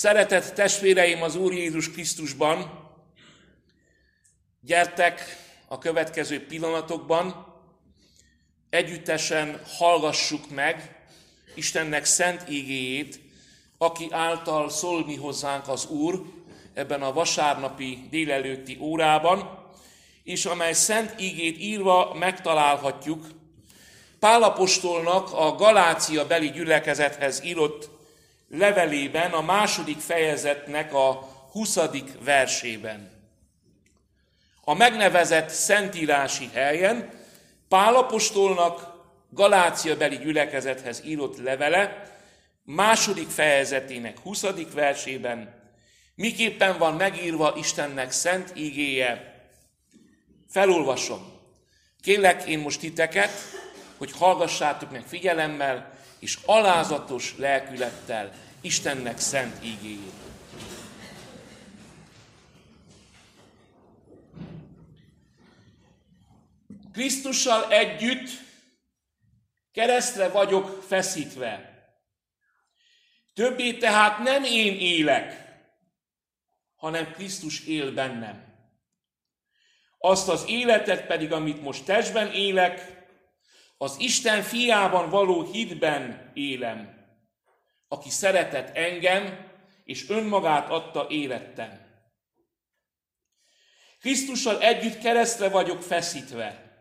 Szeretett testvéreim az Úr Jézus Krisztusban, gyertek a következő pillanatokban, együttesen hallgassuk meg Istennek szent ígéjét, aki által szól mi hozzánk az Úr ebben a vasárnapi délelőtti órában, és amely szent ígét írva megtalálhatjuk Pálapostolnak a Galácia beli gyülekezethez írott levelében, a második fejezetnek a 20. versében. A megnevezett szentírási helyen Pálapostolnak Galácia beli gyülekezethez írott levele második fejezetének 20. versében miképpen van megírva Istennek szent ígéje. Felolvasom. Kérlek én most titeket, hogy hallgassátok meg figyelemmel, és alázatos lelkülettel Istennek szent ígéjét. Krisztussal együtt keresztre vagyok feszítve. Többé tehát nem én élek, hanem Krisztus él bennem. Azt az életet pedig, amit most testben élek, az Isten fiában való hitben élem, aki szeretett engem, és önmagát adta élettem. Krisztussal együtt keresztre vagyok feszítve.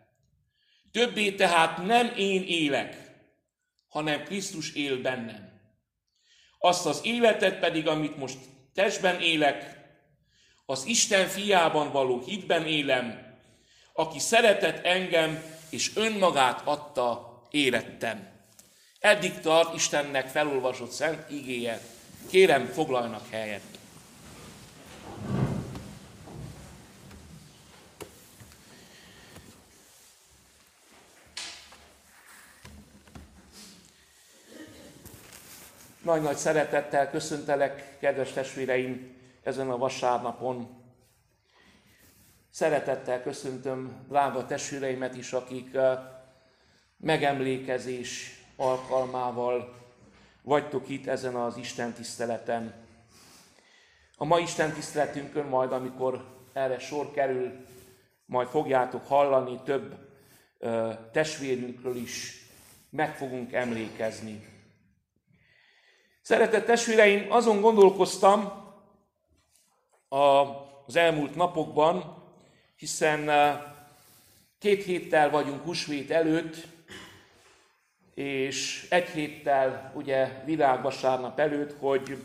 Többé tehát nem én élek, hanem Krisztus él bennem. Azt az életet pedig, amit most testben élek, az Isten fiában való hitben élem, aki szeretett engem, és önmagát adta élettem. Eddig tart Istennek felolvasott szent igéje. Kérem, foglaljanak helyet. Nagy-nagy szeretettel köszöntelek, kedves testvéreim, ezen a vasárnapon. Szeretettel köszöntöm drága testvéreimet is, akik megemlékezés alkalmával vagytok itt ezen az Isten tiszteleten. A ma Isten tiszteletünkön majd, amikor erre sor kerül, majd fogjátok hallani, több testvérünkről is meg fogunk emlékezni. Szeretett testvéreim, azon gondolkoztam, az elmúlt napokban, hiszen eh, két héttel vagyunk húsvét előtt, és egy héttel ugye virágvasárnap előtt, hogy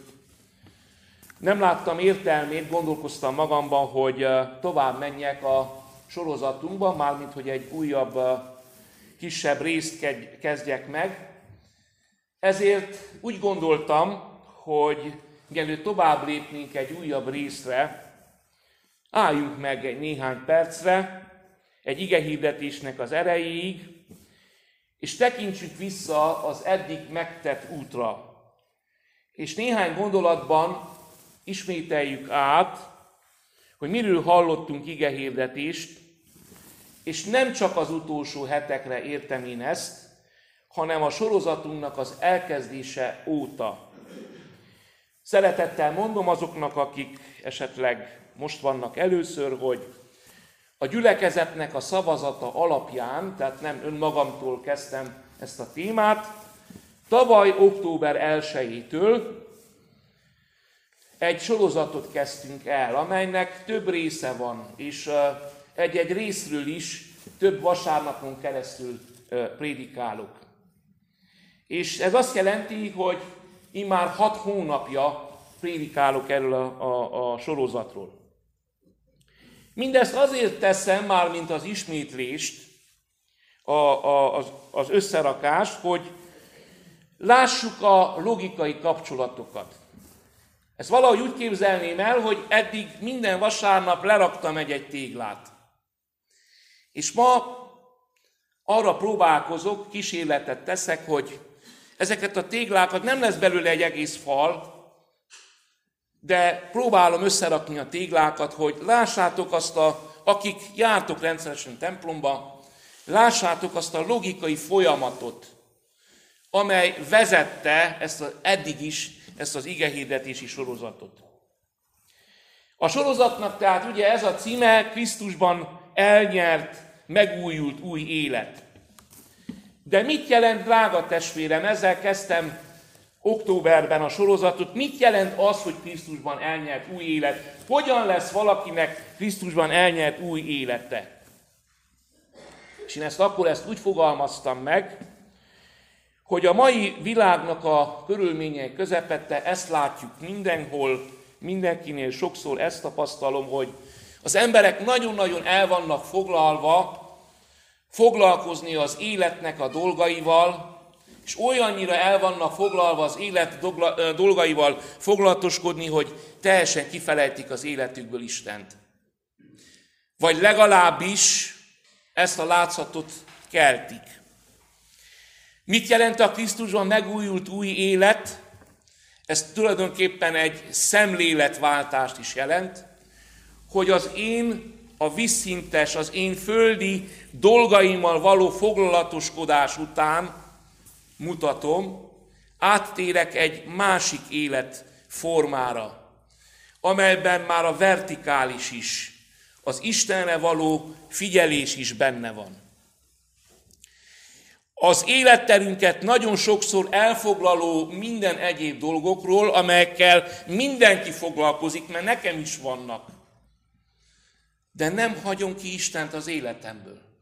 nem láttam értelmét, gondolkoztam magamban, hogy eh, tovább menjek a sorozatunkban, mármint hogy egy újabb, eh, kisebb részt kezdjek meg. Ezért úgy gondoltam, hogy mielőtt tovább lépnénk egy újabb részre, álljunk meg egy néhány percre, egy igehirdetésnek az erejéig, és tekintsük vissza az eddig megtett útra. És néhány gondolatban ismételjük át, hogy miről hallottunk igehirdetést, és nem csak az utolsó hetekre értem én ezt, hanem a sorozatunknak az elkezdése óta. Szeretettel mondom azoknak, akik esetleg most vannak először, hogy a gyülekezetnek a szavazata alapján, tehát nem önmagamtól kezdtem ezt a témát, tavaly október 1-től egy sorozatot kezdtünk el, amelynek több része van, és egy-egy részről is több vasárnapon keresztül prédikálok. És ez azt jelenti, hogy immár hat hónapja prédikálok erről a, a, a sorozatról. Mindezt azért teszem már, mint az ismétlést, a, a, az, az összerakást, hogy lássuk a logikai kapcsolatokat. Ezt valahogy úgy képzelném el, hogy eddig minden vasárnap leraktam egy-egy téglát. És ma arra próbálkozok, kísérletet teszek, hogy ezeket a téglákat nem lesz belőle egy egész fal, de próbálom összerakni a téglákat, hogy lássátok azt a, akik jártok rendszeresen templomba, lássátok azt a logikai folyamatot, amely vezette ezt az eddig is ezt az igehirdetési sorozatot. A sorozatnak tehát ugye ez a címe Krisztusban elnyert, megújult új élet. De mit jelent, drága testvérem, ezzel kezdtem októberben a sorozatot, mit jelent az, hogy Krisztusban elnyert új élet? Hogyan lesz valakinek Krisztusban elnyert új élete? És én ezt akkor ezt úgy fogalmaztam meg, hogy a mai világnak a körülményei közepette, ezt látjuk mindenhol, mindenkinél sokszor ezt tapasztalom, hogy az emberek nagyon-nagyon el vannak foglalva, foglalkozni az életnek a dolgaival, és olyannyira el vannak foglalva az élet dolgaival foglalatoskodni, hogy teljesen kifelejtik az életükből Istent. Vagy legalábbis ezt a látszatot keltik. Mit jelent a Krisztusban megújult új élet? Ez tulajdonképpen egy szemléletváltást is jelent, hogy az én a visszintes, az én földi dolgaimmal való foglalatoskodás után mutatom, áttérek egy másik élet formára, amelyben már a vertikális is, az Istenre való figyelés is benne van. Az életterünket nagyon sokszor elfoglaló minden egyéb dolgokról, amelyekkel mindenki foglalkozik, mert nekem is vannak. De nem hagyom ki Istent az életemből.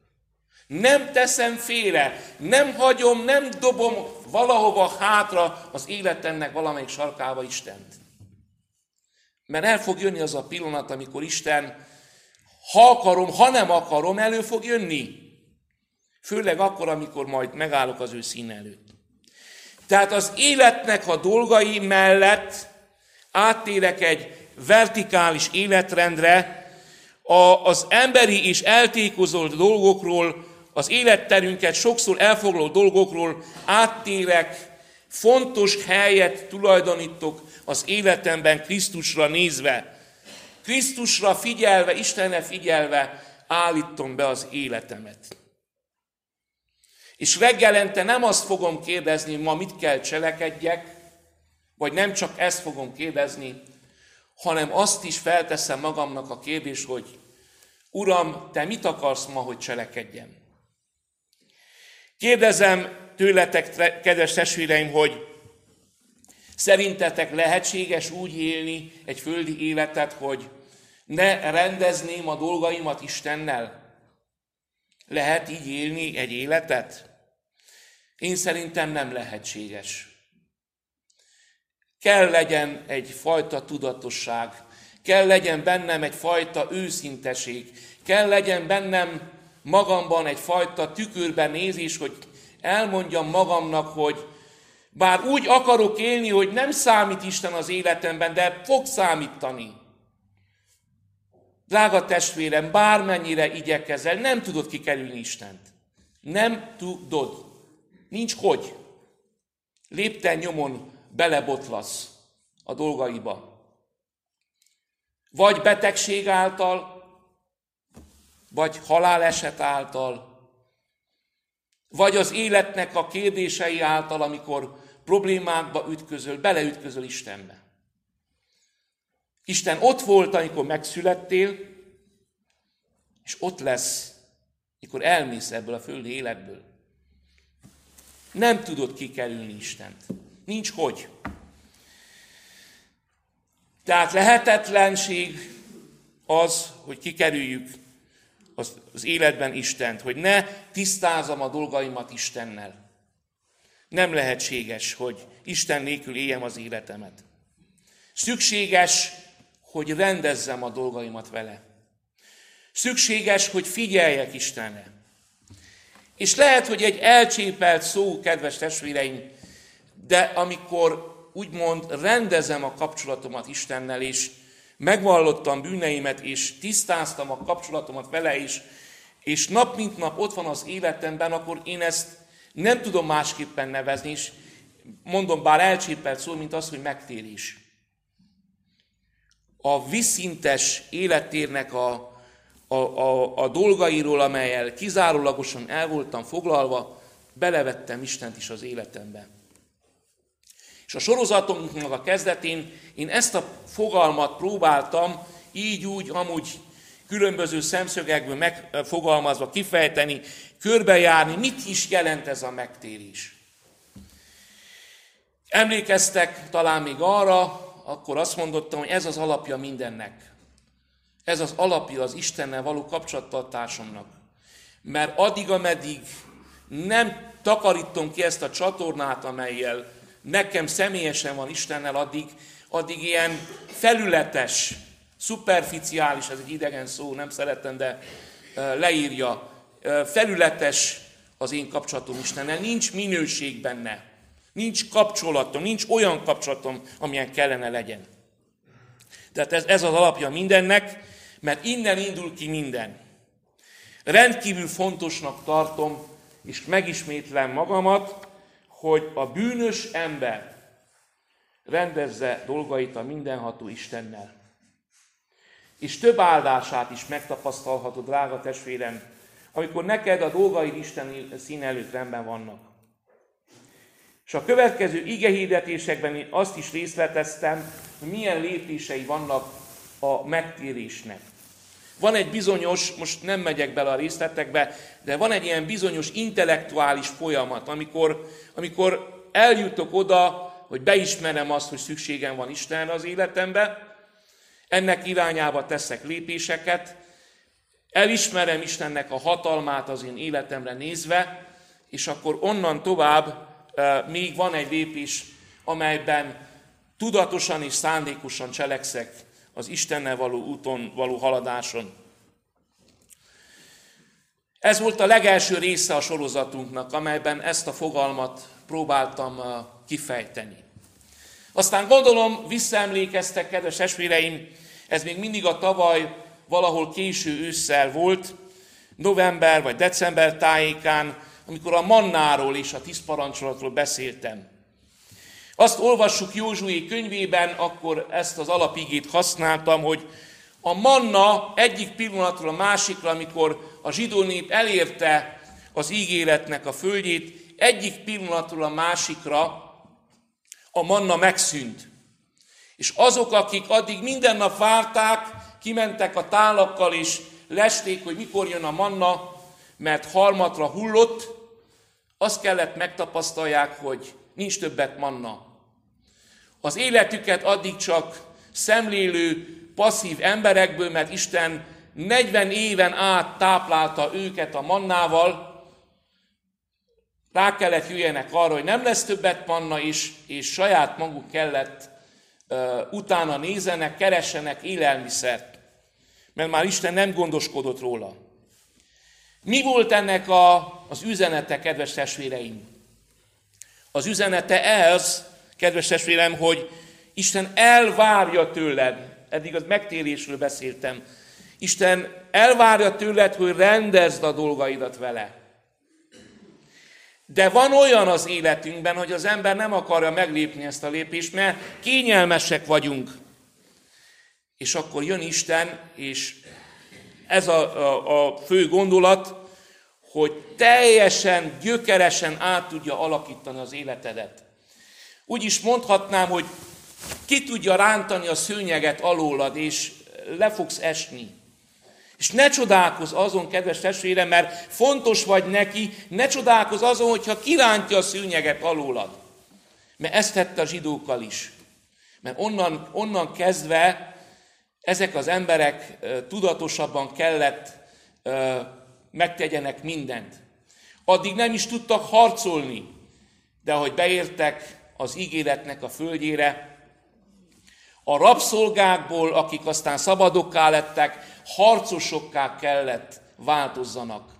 Nem teszem félre, nem hagyom, nem dobom valahova hátra az életemnek valamelyik sarkába Istent. Mert el fog jönni az a pillanat, amikor Isten, ha akarom, ha nem akarom, elő fog jönni. Főleg akkor, amikor majd megállok az ő szín előtt. Tehát az életnek a dolgai mellett áttérek egy vertikális életrendre, a, az emberi és eltékozolt dolgokról az életterünket sokszor elfoglaló dolgokról áttérek, fontos helyet tulajdonítok az életemben Krisztusra nézve. Krisztusra figyelve, Istenre figyelve állítom be az életemet. És reggelente nem azt fogom kérdezni, ma mit kell cselekedjek, vagy nem csak ezt fogom kérdezni, hanem azt is felteszem magamnak a kérdés, hogy Uram, te mit akarsz ma, hogy cselekedjem? Kérdezem tőletek, kedves testvéreim, hogy szerintetek lehetséges úgy élni egy földi életet, hogy ne rendezném a dolgaimat Istennel? Lehet így élni egy életet? Én szerintem nem lehetséges. Kell legyen egyfajta tudatosság, kell legyen bennem egyfajta őszinteség, kell legyen bennem magamban egyfajta tükörben nézés, hogy elmondjam magamnak, hogy bár úgy akarok élni, hogy nem számít Isten az életemben, de fog számítani. Drága testvérem, bármennyire igyekezel, nem tudod kikerülni Istent. Nem tudod. Nincs hogy. Lépten nyomon belebotlasz a dolgaiba. Vagy betegség által, vagy haláleset által, vagy az életnek a kérdései által, amikor problémákba ütközöl, beleütközöl Istenbe. Isten ott volt, amikor megszülettél, és ott lesz, mikor elmész ebből a földi életből. Nem tudod kikerülni Istent. Nincs hogy. Tehát lehetetlenség az, hogy kikerüljük az, életben Istent, hogy ne tisztázom a dolgaimat Istennel. Nem lehetséges, hogy Isten nélkül éljem az életemet. Szükséges, hogy rendezzem a dolgaimat vele. Szükséges, hogy figyeljek Istenre. És lehet, hogy egy elcsépelt szó, kedves testvéreim, de amikor úgymond rendezem a kapcsolatomat Istennel, és megvallottam bűneimet, és tisztáztam a kapcsolatomat vele is, és nap mint nap ott van az életemben, akkor én ezt nem tudom másképpen nevezni, és mondom, bár elcsépelt szó, mint az, hogy megtérés. A viszintes életérnek a, a, a, a dolgairól, amelyel kizárólagosan el voltam foglalva, belevettem Istent is az életembe. És a sorozatunknak a kezdetén én ezt a fogalmat próbáltam így, úgy, amúgy különböző szemszögekből megfogalmazva kifejteni, körbejárni, mit is jelent ez a megtérés. Emlékeztek talán még arra, akkor azt mondottam, hogy ez az alapja mindennek. Ez az alapja az Istennel való kapcsolattartásomnak. Mert addig, ameddig nem takarítom ki ezt a csatornát, amelyel nekem személyesen van Istennel, addig, addig ilyen felületes, szuperficiális, ez egy idegen szó, nem szeretem, de leírja, felületes az én kapcsolatom Istennel, nincs minőség benne, nincs kapcsolatom, nincs olyan kapcsolatom, amilyen kellene legyen. Tehát ez, ez az alapja mindennek, mert innen indul ki minden. Rendkívül fontosnak tartom, és megismétlem magamat, hogy a bűnös ember rendezze dolgait a mindenható Istennel. És több áldását is megtapasztalhatod, drága testvérem, amikor neked a dolgaid Isten szín előtt rendben vannak. És a következő igehirdetésekben én azt is részleteztem, hogy milyen lépései vannak a megtérésnek. Van egy bizonyos, most nem megyek bele a részletekbe, de van egy ilyen bizonyos intellektuális folyamat, amikor, amikor eljutok oda, hogy beismerem azt, hogy szükségem van Istenre az életembe, ennek irányába teszek lépéseket, elismerem Istennek a hatalmát az én életemre nézve, és akkor onnan tovább még van egy lépés, amelyben tudatosan és szándékosan cselekszek az Istennel való úton való haladáson. Ez volt a legelső része a sorozatunknak, amelyben ezt a fogalmat próbáltam uh, kifejteni. Aztán gondolom, visszaemlékeztek, kedves esvéreim, ez még mindig a tavaly valahol késő ősszel volt, november vagy december tájékán, amikor a mannáról és a tíz beszéltem. Azt olvassuk Józsué könyvében, akkor ezt az alapigét használtam, hogy a manna egyik pillanatról a másikra, amikor a zsidó nép elérte az ígéretnek a földjét, egyik pillanatról a másikra a manna megszűnt. És azok, akik addig minden nap várták, kimentek a tálakkal és lesték, hogy mikor jön a manna, mert harmatra hullott, azt kellett megtapasztalják, hogy nincs többet manna. Az életüket addig csak szemlélő, passzív emberekből, mert Isten 40 éven át táplálta őket a mannával, rá kellett jöjjenek arra, hogy nem lesz többet manna is, és saját maguk kellett uh, utána nézenek, keressenek élelmiszert, mert már Isten nem gondoskodott róla. Mi volt ennek a, az üzenete, kedves testvéreim? Az üzenete ez, kedves testvérem, hogy Isten elvárja tőled, eddig az megtérésről beszéltem, Isten elvárja tőled, hogy rendezd a dolgaidat vele. De van olyan az életünkben, hogy az ember nem akarja meglépni ezt a lépést, mert kényelmesek vagyunk. És akkor jön Isten, és ez a, a, a fő gondolat, hogy teljesen, gyökeresen át tudja alakítani az életedet. Úgy is mondhatnám, hogy ki tudja rántani a szőnyeget alólad, és le fogsz esni. És ne csodálkozz azon, kedves testvérem, mert fontos vagy neki, ne csodálkozz azon, hogyha kirántja a szűnyeget alólad. Mert ezt tette a zsidókkal is. Mert onnan, onnan kezdve ezek az emberek tudatosabban kellett megtegyenek mindent. Addig nem is tudtak harcolni, de ahogy beértek az ígéretnek a földjére, a rabszolgákból, akik aztán szabadokká lettek, harcosokká kellett változzanak.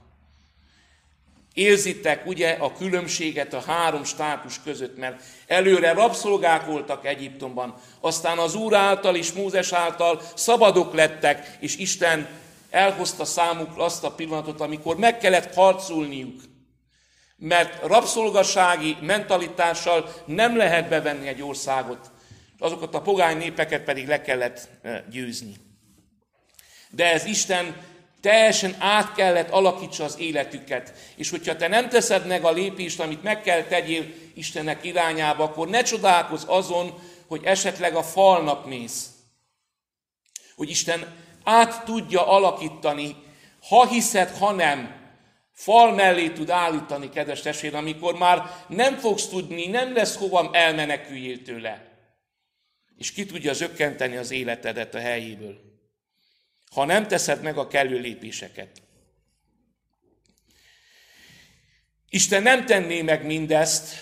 Érzitek ugye a különbséget a három státus között, mert előre rabszolgák voltak Egyiptomban, aztán az Úr által és Mózes által szabadok lettek, és Isten elhozta számukra azt a pillanatot, amikor meg kellett harcolniuk. Mert rabszolgasági mentalitással nem lehet bevenni egy országot, azokat a pogány népeket pedig le kellett eh, győzni. De ez Isten Teljesen át kellett alakítsa az életüket. És hogyha te nem teszed meg a lépést, amit meg kell tegyél Istennek irányába, akkor ne csodálkozz azon, hogy esetleg a falnak mész. Hogy Isten át tudja alakítani, ha hiszed, ha nem, fal mellé tud állítani, kedves testvér, amikor már nem fogsz tudni, nem lesz hova elmeneküljél tőle. És ki tudja zökkenteni az életedet a helyéből, ha nem teszed meg a kellő lépéseket. Isten nem tenné meg mindezt,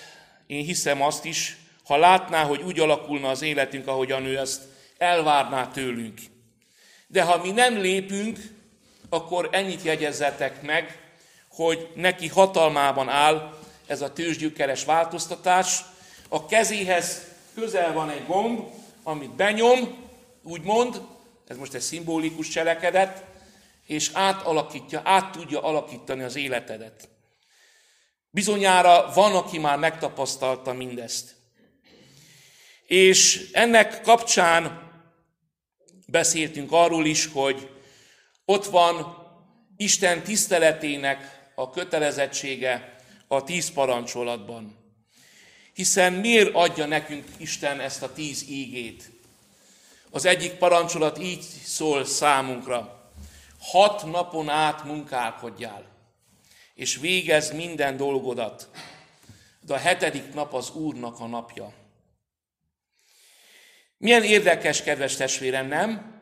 én hiszem azt is, ha látná, hogy úgy alakulna az életünk, ahogyan ő ezt elvárná tőlünk. De ha mi nem lépünk, akkor ennyit jegyezzetek meg, hogy neki hatalmában áll ez a tőzsgyökeres változtatás. A kezéhez közel van egy gomb, amit benyom, úgymond, ez most egy szimbolikus cselekedet, és átalakítja, át tudja alakítani az életedet. Bizonyára van, aki már megtapasztalta mindezt. És ennek kapcsán beszéltünk arról is, hogy ott van Isten tiszteletének a kötelezettsége a tíz parancsolatban. Hiszen miért adja nekünk Isten ezt a tíz ígét? Az egyik parancsolat így szól számunkra. Hat napon át munkálkodjál, és végez minden dolgodat, de a hetedik nap az Úrnak a napja. Milyen érdekes, kedves testvérem, nem?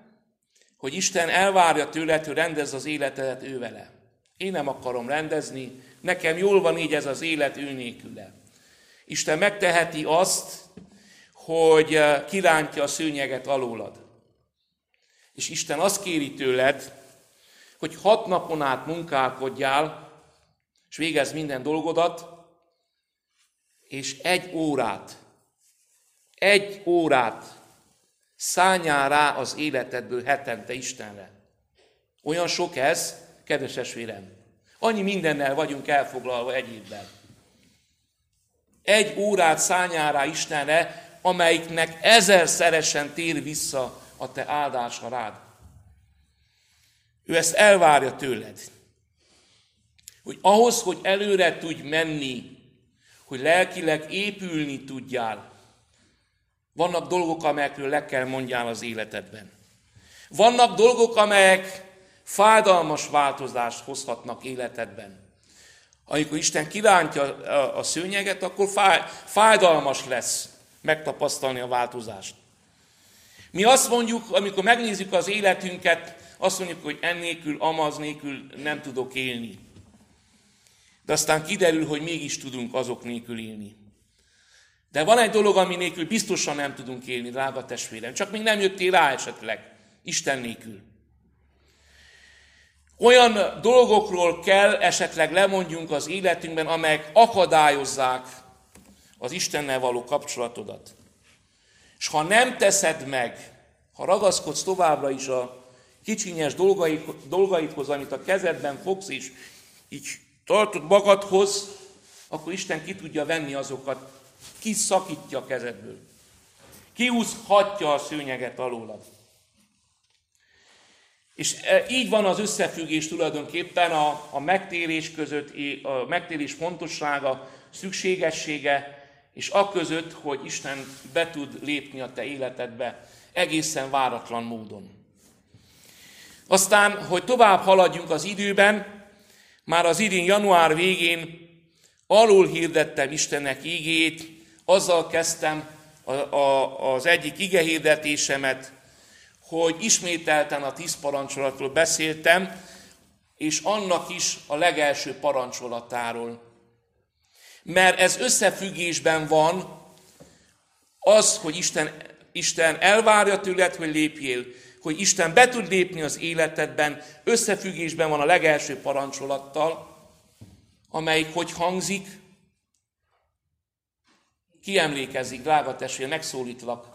Hogy Isten elvárja tőled, hogy rendezz az életedet ő vele. Én nem akarom rendezni, nekem jól van így ez az élet ő nélküle. Isten megteheti azt, hogy eh, kirántja a szőnyeget alólad. És Isten azt kéri tőled, hogy hat napon át munkálkodjál, és végez minden dolgodat, és egy órát, egy órát szányál rá az életedből hetente Istenre. Olyan sok ez, kedves esvérem. Annyi mindennel vagyunk elfoglalva egy évben. Egy órát szányál rá Istenre, amelyiknek ezerszeresen tér vissza a te áldása rád. Ő ezt elvárja tőled. Hogy ahhoz, hogy előre tudj menni, hogy lelkileg épülni tudjál, vannak dolgok, amelyekről le kell mondjál az életedben. Vannak dolgok, amelyek fájdalmas változást hozhatnak életedben. Amikor Isten kirántja a szőnyeget, akkor fájdalmas lesz megtapasztalni a változást. Mi azt mondjuk, amikor megnézzük az életünket, azt mondjuk, hogy ennélkül, amaz nélkül nem tudok élni. De aztán kiderül, hogy mégis tudunk azok nélkül élni. De van egy dolog, ami nélkül biztosan nem tudunk élni, drága testvérem. Csak még nem jöttél rá esetleg. Isten nélkül. Olyan dolgokról kell esetleg lemondjunk az életünkben, amelyek akadályozzák az Istennel való kapcsolatodat. És ha nem teszed meg, ha ragaszkodsz továbbra is a kicsinyes dolgaidhoz, amit a kezedben fogsz, és így tartod magadhoz, akkor Isten ki tudja venni azokat, kiszakítja a kezedből. Kiúzhatja a szőnyeget alólad. És e, így van az összefüggés tulajdonképpen a, a megtérés között, a megtérés fontossága, szükségessége, és a között, hogy Isten be tud lépni a te életedbe egészen váratlan módon. Aztán, hogy tovább haladjunk az időben, már az idén január végén alul hirdettem Istennek ígét, azzal kezdtem a, a, az egyik igehirdetésemet, hogy ismételten a tíz parancsolatról beszéltem, és annak is a legelső parancsolatáról. Mert ez összefüggésben van az, hogy Isten, Isten elvárja tőled, hogy lépjél, hogy Isten be tud lépni az életedben, összefüggésben van a legelső parancsolattal, amelyik hogy hangzik, ki emlékezik, drága testvér, megszólítlak.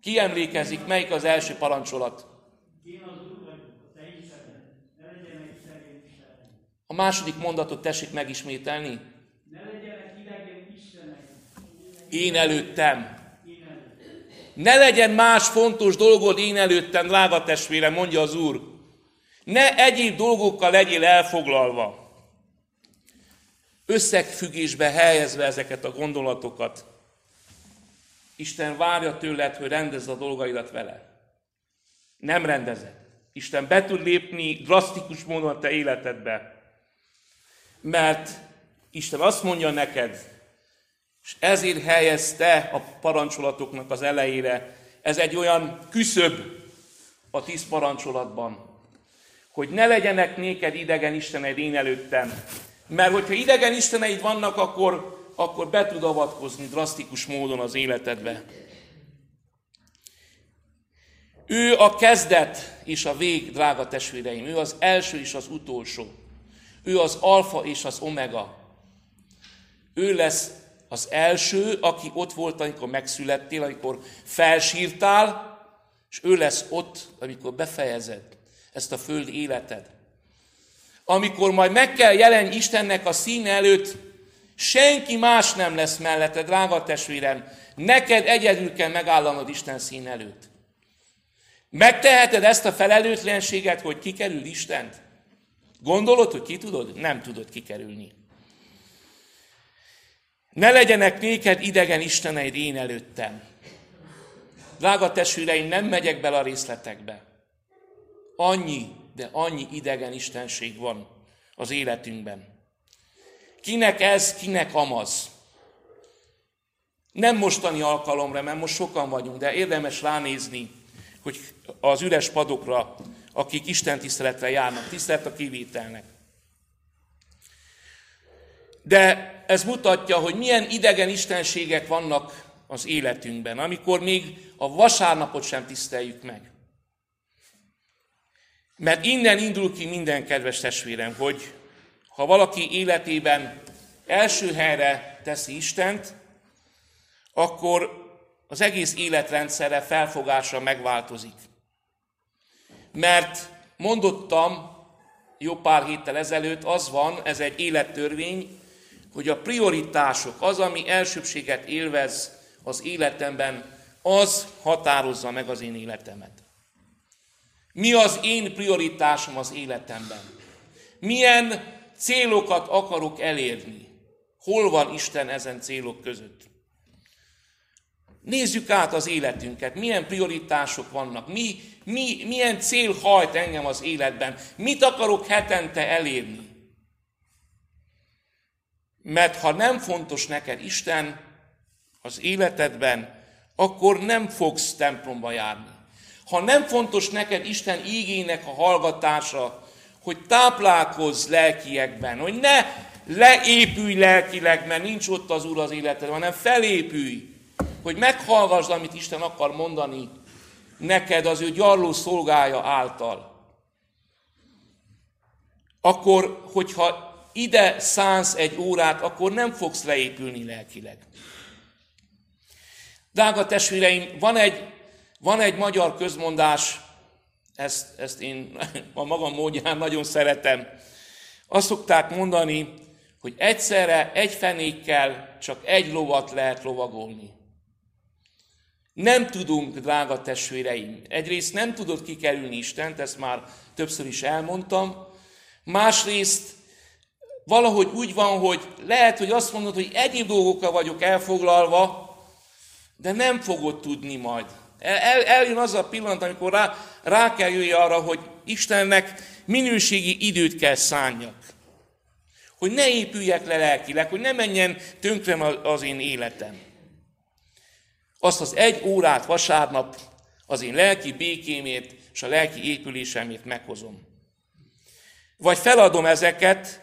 Ki emlékezik, melyik az első parancsolat? A második mondatot tessék megismételni. Én előttem. Ne legyen más fontos dolgod én előttem, drága testvérem, mondja az Úr. Ne egyéb dolgokkal legyél elfoglalva. Összegfüggésbe helyezve ezeket a gondolatokat. Isten várja tőled, hogy rendezd a dolgaidat vele. Nem rendezed. Isten be tud lépni drasztikus módon a te életedbe. Mert Isten azt mondja neked, és ezért helyezte a parancsolatoknak az elejére. Ez egy olyan küszöb a tíz parancsolatban, hogy ne legyenek néked idegen Isteneid én előttem. Mert hogyha idegen Isteneid vannak, akkor, akkor be tud avatkozni drasztikus módon az életedbe. Ő a kezdet és a vég, drága testvéreim. Ő az első és az utolsó. Ő az alfa és az omega. Ő lesz az első, aki ott volt, amikor megszülettél, amikor felsírtál, és ő lesz ott, amikor befejezed ezt a föld életed. Amikor majd meg kell jelenni Istennek a szín előtt, senki más nem lesz mellette, drága testvérem. Neked egyedül kell megállanod Isten szín előtt. Megteheted ezt a felelőtlenséget, hogy kikerül Istent? Gondolod, hogy ki tudod? Nem tudod kikerülni. Ne legyenek néked idegen Isteneid én előttem. Drága testvéreim, nem megyek bele a részletekbe. Annyi, de annyi idegen istenség van az életünkben. Kinek ez, kinek amaz. Nem mostani alkalomra, mert most sokan vagyunk, de érdemes ránézni, hogy az üres padokra, akik Isten tiszteletre járnak, tisztelet a kivételnek. De ez mutatja, hogy milyen idegen istenségek vannak az életünkben, amikor még a vasárnapot sem tiszteljük meg. Mert innen indul ki minden kedves testvérem, hogy ha valaki életében első helyre teszi Istent, akkor az egész életrendszere, felfogása megváltozik. Mert mondottam jó pár héttel ezelőtt, az van, ez egy élettörvény, hogy a prioritások, az, ami elsőbséget élvez az életemben, az határozza meg az én életemet. Mi az én prioritásom az életemben? Milyen célokat akarok elérni? Hol van Isten ezen célok között? Nézzük át az életünket, milyen prioritások vannak, mi, mi, milyen cél hajt engem az életben, mit akarok hetente elérni. Mert ha nem fontos neked Isten az életedben, akkor nem fogsz templomba járni. Ha nem fontos neked Isten ígének a hallgatása, hogy táplálkozz lelkiekben, hogy ne leépülj lelkileg, mert nincs ott az Úr az életedben, hanem felépülj, hogy meghallgassd, amit Isten akar mondani neked az ő gyarló szolgája által. Akkor, hogyha ide szánsz egy órát, akkor nem fogsz leépülni lelkileg. Drága testvéreim, van egy, van egy magyar közmondás, ezt, ezt én a magam módján nagyon szeretem. Azt szokták mondani, hogy egyszerre egy fenékkel csak egy lovat lehet lovagolni. Nem tudunk, drága testvéreim, egyrészt nem tudod kikerülni Istent, ezt már többször is elmondtam, másrészt valahogy úgy van, hogy lehet, hogy azt mondod, hogy egyéb dolgokkal vagyok elfoglalva, de nem fogod tudni majd. El, eljön az a pillanat, amikor rá, rá kell jöjj arra, hogy Istennek minőségi időt kell szánjak. Hogy ne épüljek le lelkileg, hogy ne menjen tönkre az én életem. Azt az egy órát vasárnap az én lelki békémért és a lelki épülésemért meghozom. Vagy feladom ezeket,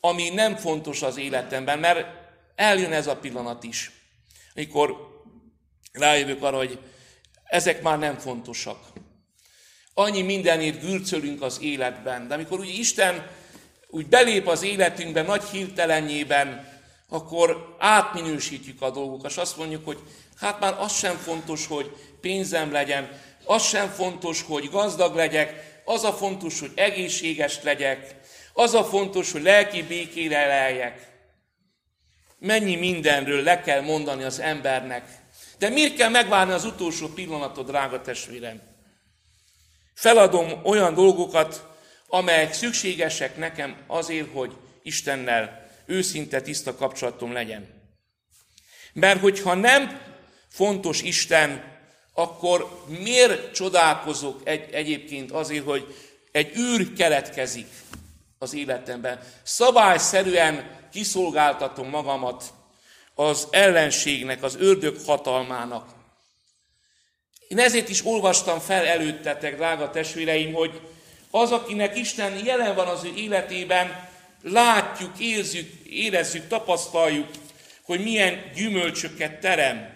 ami nem fontos az életemben, mert eljön ez a pillanat is, amikor rájövök arra, hogy ezek már nem fontosak. Annyi mindenért gürcölünk az életben, de amikor úgy Isten úgy belép az életünkbe nagy hirtelenjében, akkor átminősítjük a dolgokat, és azt mondjuk, hogy hát már az sem fontos, hogy pénzem legyen, az sem fontos, hogy gazdag legyek, az a fontos, hogy egészséges legyek, az a fontos, hogy lelki békére leljek. Mennyi mindenről le kell mondani az embernek. De miért kell megvárni az utolsó pillanatot, drága testvérem? Feladom olyan dolgokat, amelyek szükségesek nekem azért, hogy Istennel őszinte, tiszta kapcsolatom legyen. Mert hogyha nem fontos Isten, akkor miért csodálkozok egy, egyébként azért, hogy egy űr keletkezik az életemben. Szabályszerűen kiszolgáltatom magamat az ellenségnek, az ördög hatalmának. Én ezért is olvastam fel előttetek, drága testvéreim, hogy az, akinek Isten jelen van az ő életében, látjuk, érzük, érezzük, tapasztaljuk, hogy milyen gyümölcsöket terem.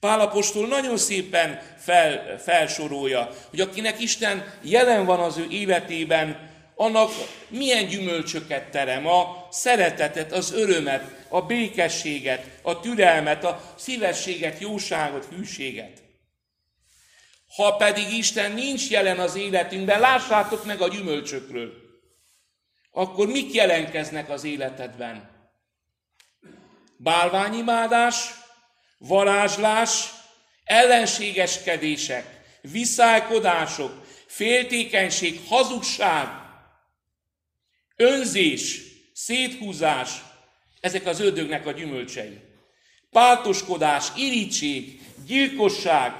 Pálapostól nagyon szépen fel, felsorolja, hogy akinek Isten jelen van az ő életében, annak milyen gyümölcsöket terem, a szeretetet, az örömet, a békességet, a türelmet, a szívességet, jóságot, hűséget. Ha pedig Isten nincs jelen az életünkben, lássátok meg a gyümölcsökről, akkor mik jelenkeznek az életedben? Bálványimádás, varázslás, ellenségeskedések, viszálykodások, féltékenység, hazugság, önzés, széthúzás, ezek az ördögnek a gyümölcsei. Páltoskodás, irítség, gyilkosság,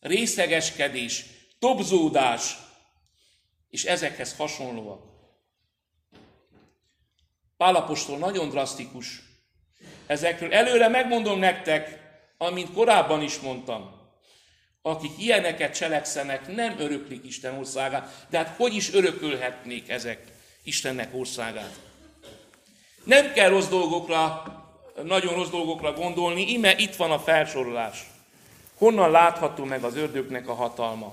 részegeskedés, tobzódás, és ezekhez hasonlóak. Pálapostól nagyon drasztikus. Ezekről előre megmondom nektek, amint korábban is mondtam. Akik ilyeneket cselekszenek, nem öröklik Isten országát. De hát hogy is örökölhetnék ezek Istennek országát? Nem kell rossz dolgokra, nagyon rossz dolgokra gondolni, ime itt van a felsorolás. Honnan látható meg az ördögnek a hatalma?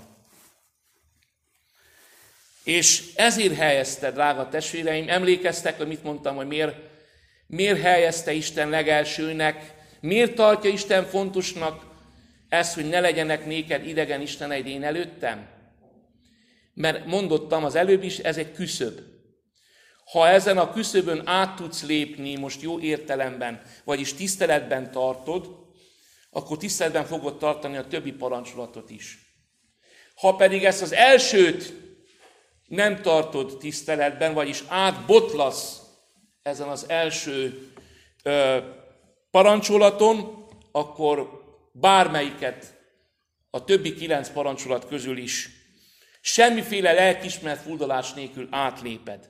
És ezért helyezte, drága testvéreim, emlékeztek, hogy mit mondtam, hogy miért, miért helyezte Isten legelsőnek, miért tartja Isten fontosnak ezt, hogy ne legyenek néked idegen Isteneid én előttem? Mert mondottam az előbb is, ez egy küszöb. Ha ezen a küszöbön át tudsz lépni, most jó értelemben, vagyis tiszteletben tartod, akkor tiszteletben fogod tartani a többi parancsolatot is. Ha pedig ezt az elsőt nem tartod tiszteletben, vagyis átbotlasz ezen az első ö, parancsolaton, akkor bármelyiket a többi kilenc parancsolat közül is semmiféle lelkismert fuldalás nélkül átléped.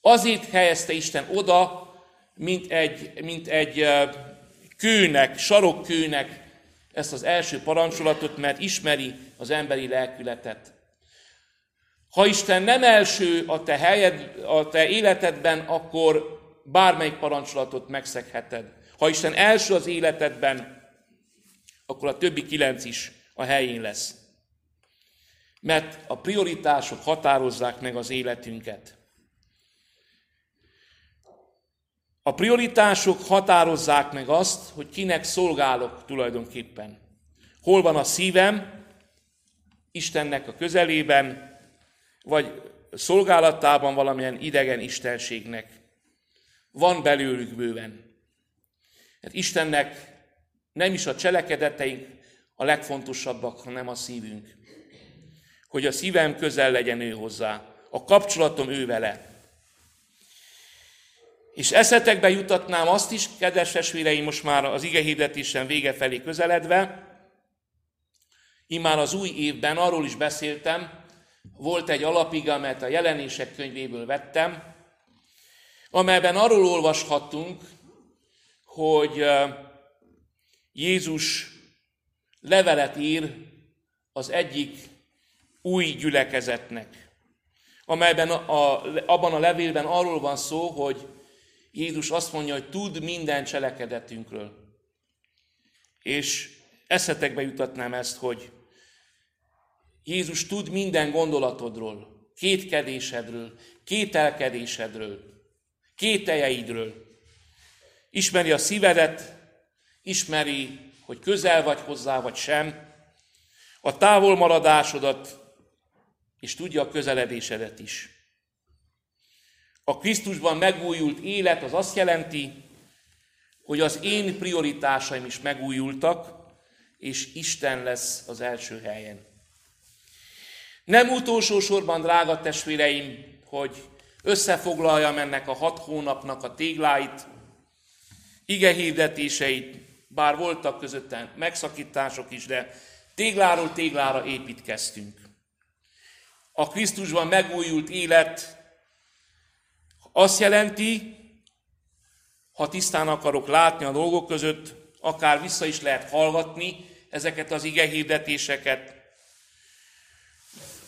Azért helyezte Isten oda, mint egy, mint egy kőnek, sarokkőnek ezt az első parancsolatot, mert ismeri az emberi lelkületet. Ha Isten nem első a te, helyed, a te életedben, akkor bármelyik parancsolatot megszegheted. Ha Isten első az életedben, akkor a többi kilenc is a helyén lesz. Mert a prioritások határozzák meg az életünket. A prioritások határozzák meg azt, hogy kinek szolgálok tulajdonképpen. Hol van a szívem, Istennek a közelében, vagy szolgálatában valamilyen idegen istenségnek. Van belőlük bőven. Hát Istennek nem is a cselekedeteink a legfontosabbak, hanem a szívünk. Hogy a szívem közel legyen ő hozzá, a kapcsolatom ő vele. És eszetekbe jutatnám azt is, kedves testvéreim, most már az ige hirdetésen vége felé közeledve, immár az új évben arról is beszéltem, volt egy alapiga, amelyet a jelenések könyvéből vettem, amelyben arról olvashattunk, hogy Jézus levelet ír az egyik új gyülekezetnek, amelyben a, abban a levélben arról van szó, hogy Jézus azt mondja, hogy tud minden cselekedetünkről. És eszetekbe jutatnám ezt, hogy Jézus tud minden gondolatodról, kétkedésedről, kételkedésedről, kételjeidről. Ismeri a szívedet, ismeri, hogy közel vagy hozzá, vagy sem, a távolmaradásodat, és tudja a közeledésedet is. A Krisztusban megújult élet az azt jelenti, hogy az én prioritásaim is megújultak, és Isten lesz az első helyen. Nem utolsó sorban, drága testvéreim, hogy összefoglaljam ennek a hat hónapnak a tégláit, ige hirdetéseit, bár voltak közötten megszakítások is, de tégláról téglára építkeztünk. A Krisztusban megújult élet azt jelenti, ha tisztán akarok látni a dolgok között, akár vissza is lehet hallgatni ezeket az ige hirdetéseket.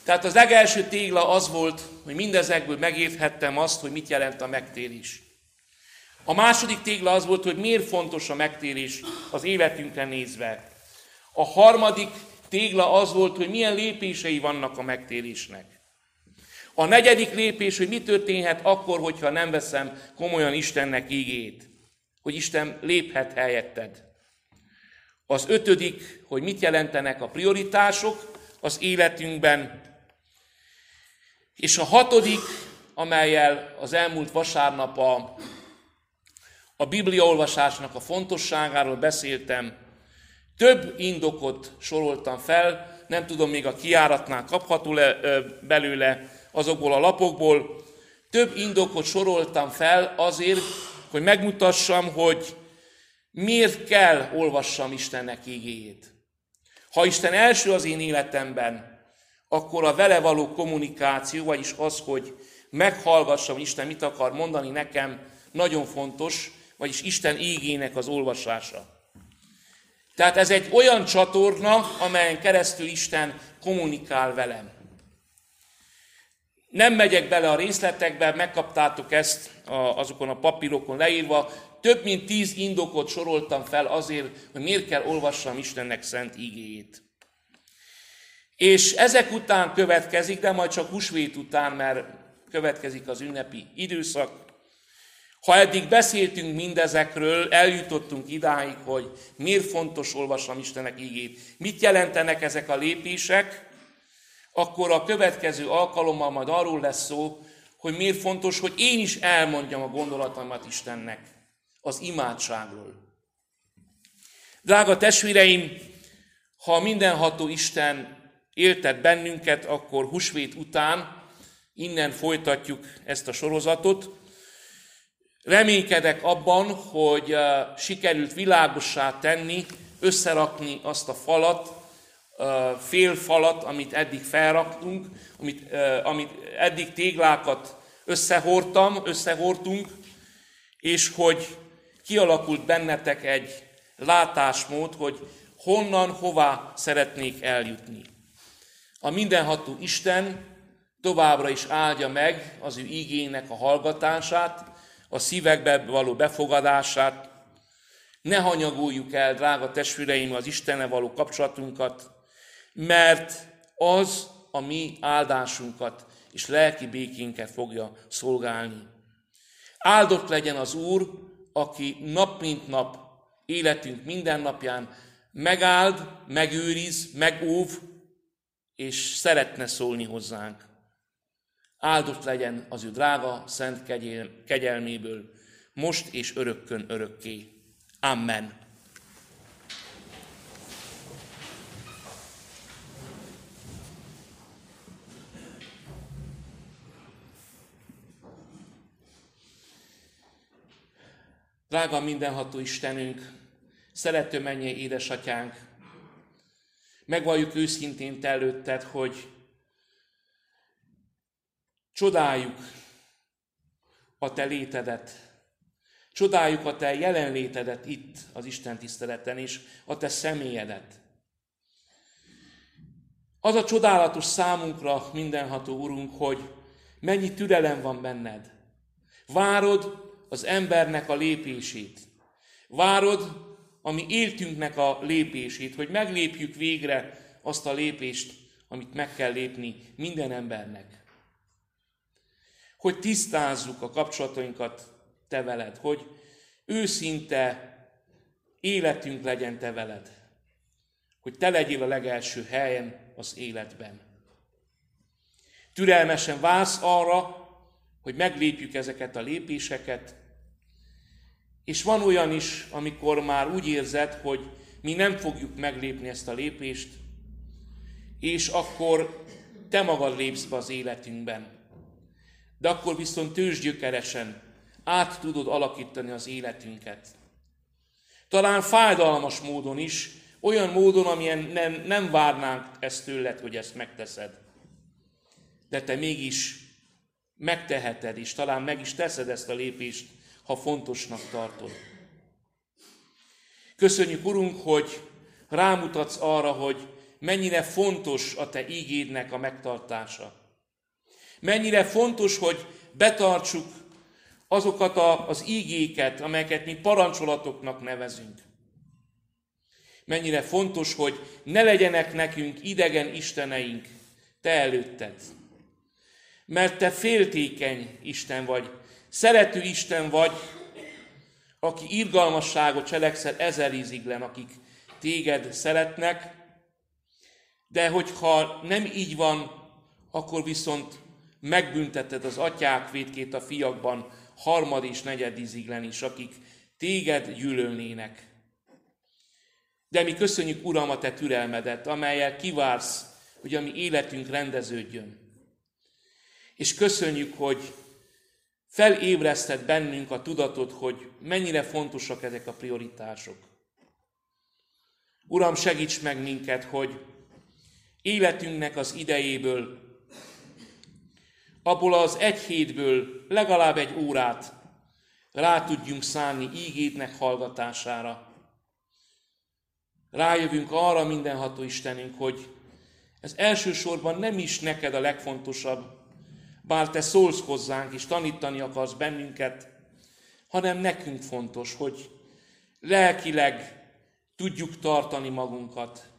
Tehát az legelső tégla az volt, hogy mindezekből megérthettem azt, hogy mit jelent a megtérés. A második tégla az volt, hogy miért fontos a megtérés az életünkre nézve. A harmadik tégla az volt, hogy milyen lépései vannak a megtérésnek. A negyedik lépés, hogy mi történhet akkor, hogyha nem veszem komolyan Istennek ígét. Hogy Isten léphet helyetted. Az ötödik, hogy mit jelentenek a prioritások az életünkben. És a hatodik, amelyel az elmúlt vasárnap a, a bibliaolvasásnak a fontosságáról beszéltem, több indokot soroltam fel, nem tudom, még a kiáratnál kapható le, belőle azokból a lapokból. Több indokot soroltam fel azért, hogy megmutassam, hogy miért kell olvassam Istennek igéjét. Ha Isten első az én életemben, akkor a vele való kommunikáció, vagyis az, hogy meghallgassam, Isten mit akar mondani nekem, nagyon fontos, vagyis Isten ígének az olvasása. Tehát ez egy olyan csatorna, amelyen keresztül Isten kommunikál velem. Nem megyek bele a részletekbe, megkaptátok ezt azokon a papírokon leírva. Több mint tíz indokot soroltam fel azért, hogy miért kell olvassam Istennek szent igéjét. És ezek után következik, de majd csak húsvét után, mert következik az ünnepi időszak, ha eddig beszéltünk mindezekről, eljutottunk idáig, hogy miért fontos olvasni Istenek ígét, mit jelentenek ezek a lépések, akkor a következő alkalommal majd arról lesz szó, hogy miért fontos, hogy én is elmondjam a gondolatomat Istennek az imádságról. Drága testvéreim, ha mindenható Isten éltet bennünket, akkor husvét után innen folytatjuk ezt a sorozatot, Reménykedek abban, hogy sikerült világossá tenni, összerakni azt a falat, fél falat, amit eddig felraktunk, amit, amit eddig téglákat összehortam, összehortunk, és hogy kialakult bennetek egy látásmód, hogy honnan, hová szeretnék eljutni. A mindenható Isten továbbra is áldja meg az ő igének a hallgatását, a szívekbe való befogadását, ne hanyagoljuk el, drága testvéreim, az Istenne való kapcsolatunkat, mert az a mi áldásunkat és lelki békénket fogja szolgálni. Áldott legyen az Úr, aki nap mint nap életünk minden napján megáld, megőriz, megóv, és szeretne szólni hozzánk. Áldott legyen az ő drága, szent kegyelméből, most és örökkön örökké. Amen. Drága mindenható Istenünk, szerető mennyi édesatyánk, megvalljuk őszintén te előtted, hogy Csodáljuk a te létedet. Csodáljuk a te jelenlétedet itt az Isten tiszteleten, és a te személyedet. Az a csodálatos számunkra, mindenható Urunk, hogy mennyi türelem van benned. Várod az embernek a lépését. Várod a mi éltünknek a lépését, hogy meglépjük végre azt a lépést, amit meg kell lépni minden embernek hogy tisztázzuk a kapcsolatainkat te veled, hogy őszinte életünk legyen te veled, hogy te legyél a legelső helyen az életben. Türelmesen válsz arra, hogy meglépjük ezeket a lépéseket, és van olyan is, amikor már úgy érzed, hogy mi nem fogjuk meglépni ezt a lépést, és akkor te magad lépsz be az életünkben. De akkor viszont tőzsgyökeresen át tudod alakítani az életünket. Talán fájdalmas módon is, olyan módon, amilyen nem, nem várnánk ezt tőled, hogy ezt megteszed. De te mégis megteheted, és talán meg is teszed ezt a lépést, ha fontosnak tartod. Köszönjük, Urunk, hogy rámutatsz arra, hogy mennyire fontos a Te ígédnek a megtartása. Mennyire fontos, hogy betartsuk azokat a, az ígéket, amelyeket mi parancsolatoknak nevezünk. Mennyire fontos, hogy ne legyenek nekünk idegen isteneink Te előtted. Mert Te féltékeny Isten vagy, szerető Isten vagy, aki irgalmasságot cselekszel ezer íziglen, akik téged szeretnek, de hogyha nem így van, akkor viszont megbünteted az atyák védkét a fiakban, harmad és negyed íziglen is, akik téged gyűlölnének. De mi köszönjük, Uram, a Te türelmedet, amelyel kivársz, hogy a mi életünk rendeződjön. És köszönjük, hogy felébreszted bennünk a tudatot, hogy mennyire fontosak ezek a prioritások. Uram, segíts meg minket, hogy életünknek az idejéből, abból az egy hétből legalább egy órát rá tudjunk szállni ígédnek hallgatására. Rájövünk arra mindenható Istenünk, hogy ez elsősorban nem is neked a legfontosabb, bár te szólsz hozzánk és tanítani akarsz bennünket, hanem nekünk fontos, hogy lelkileg tudjuk tartani magunkat.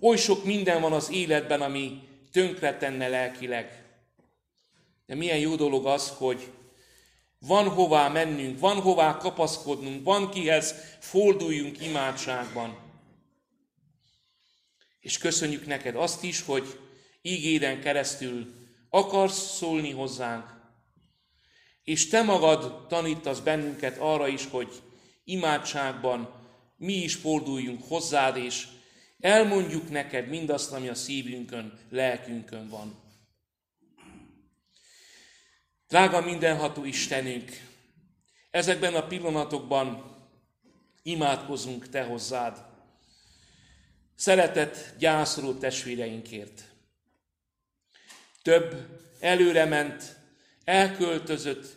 Oly sok minden van az életben, ami tönkretenne lelkileg. De milyen jó dolog az, hogy van hová mennünk, van hová kapaszkodnunk, van kihez forduljunk imádságban. És köszönjük neked azt is, hogy ígéden keresztül akarsz szólni hozzánk, és te magad tanítasz bennünket arra is, hogy imádságban mi is forduljunk hozzád, és elmondjuk neked mindazt, ami a szívünkön, lelkünkön van. Drága mindenható Istenünk, ezekben a pillanatokban imádkozunk Te hozzád. Szeretett, gyászoló testvéreinkért. Több előrement, elköltözött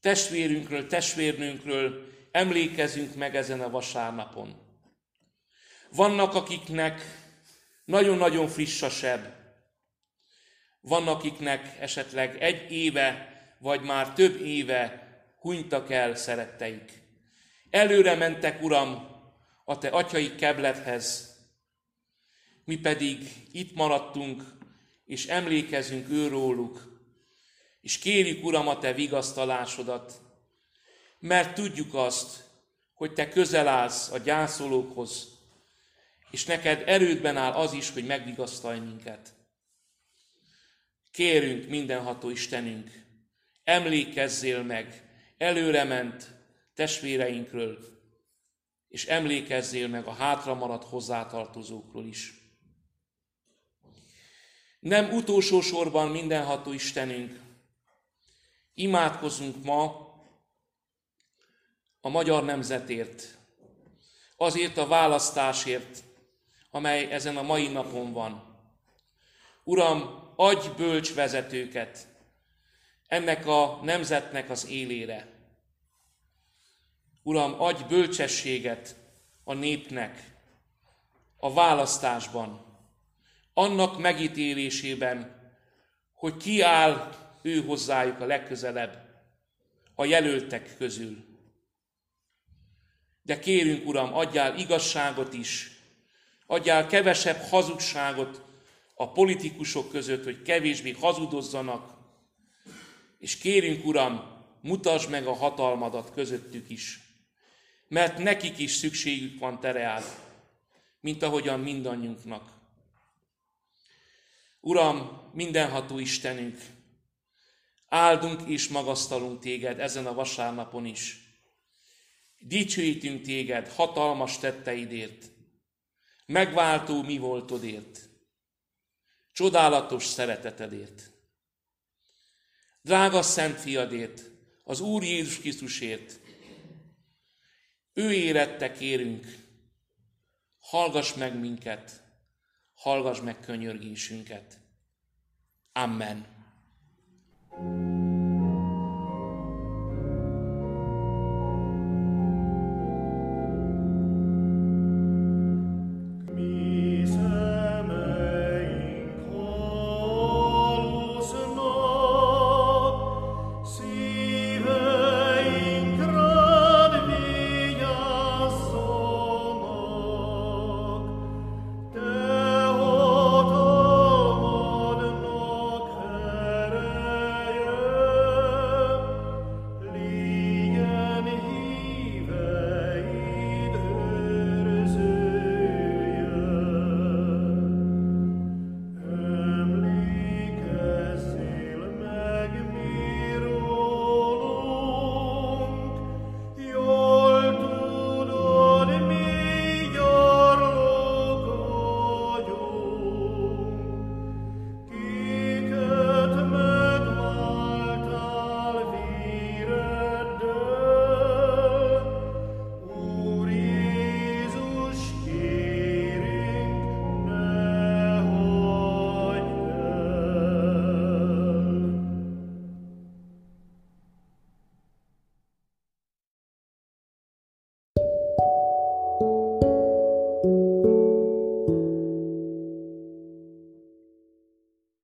testvérünkről, testvérnőnkről emlékezünk meg ezen a vasárnapon. Vannak, akiknek nagyon-nagyon friss a seb. Vannak, akiknek esetleg egy éve, vagy már több éve hunytak el szeretteik. Előre mentek, Uram, a Te atyai keblethez, mi pedig itt maradtunk, és emlékezünk őróluk, és kérjük, Uram, a Te vigasztalásodat, mert tudjuk azt, hogy Te közel állsz a gyászolókhoz, és neked erődben áll az is, hogy megvigasztalj minket. Kérünk mindenható Istenünk, emlékezzél meg előrement testvéreinkről, és emlékezzél meg a hátra maradt hozzátartozókról is. Nem utolsó sorban mindenható Istenünk, imádkozunk ma a magyar nemzetért, azért a választásért, amely ezen a mai napon van. Uram, adj bölcs vezetőket ennek a nemzetnek az élére. Uram, adj bölcsességet a népnek a választásban, annak megítélésében, hogy ki áll ő hozzájuk a legközelebb a jelöltek közül. De kérünk, Uram, adjál igazságot is, adjál kevesebb hazugságot a politikusok között, hogy kevésbé hazudozzanak, és kérünk, Uram, mutasd meg a hatalmadat közöttük is, mert nekik is szükségük van tereád, mint ahogyan mindannyiunknak. Uram, mindenható Istenünk, áldunk és magasztalunk téged ezen a vasárnapon is. Dicsőítünk téged hatalmas tetteidért, megváltó mi voltodért. csodálatos szeretetedért. Drága Szent Fiadért, az Úr Jézus Krisztusért, ő érette kérünk, hallgass meg minket, hallgass meg könyörgésünket. Amen. thank you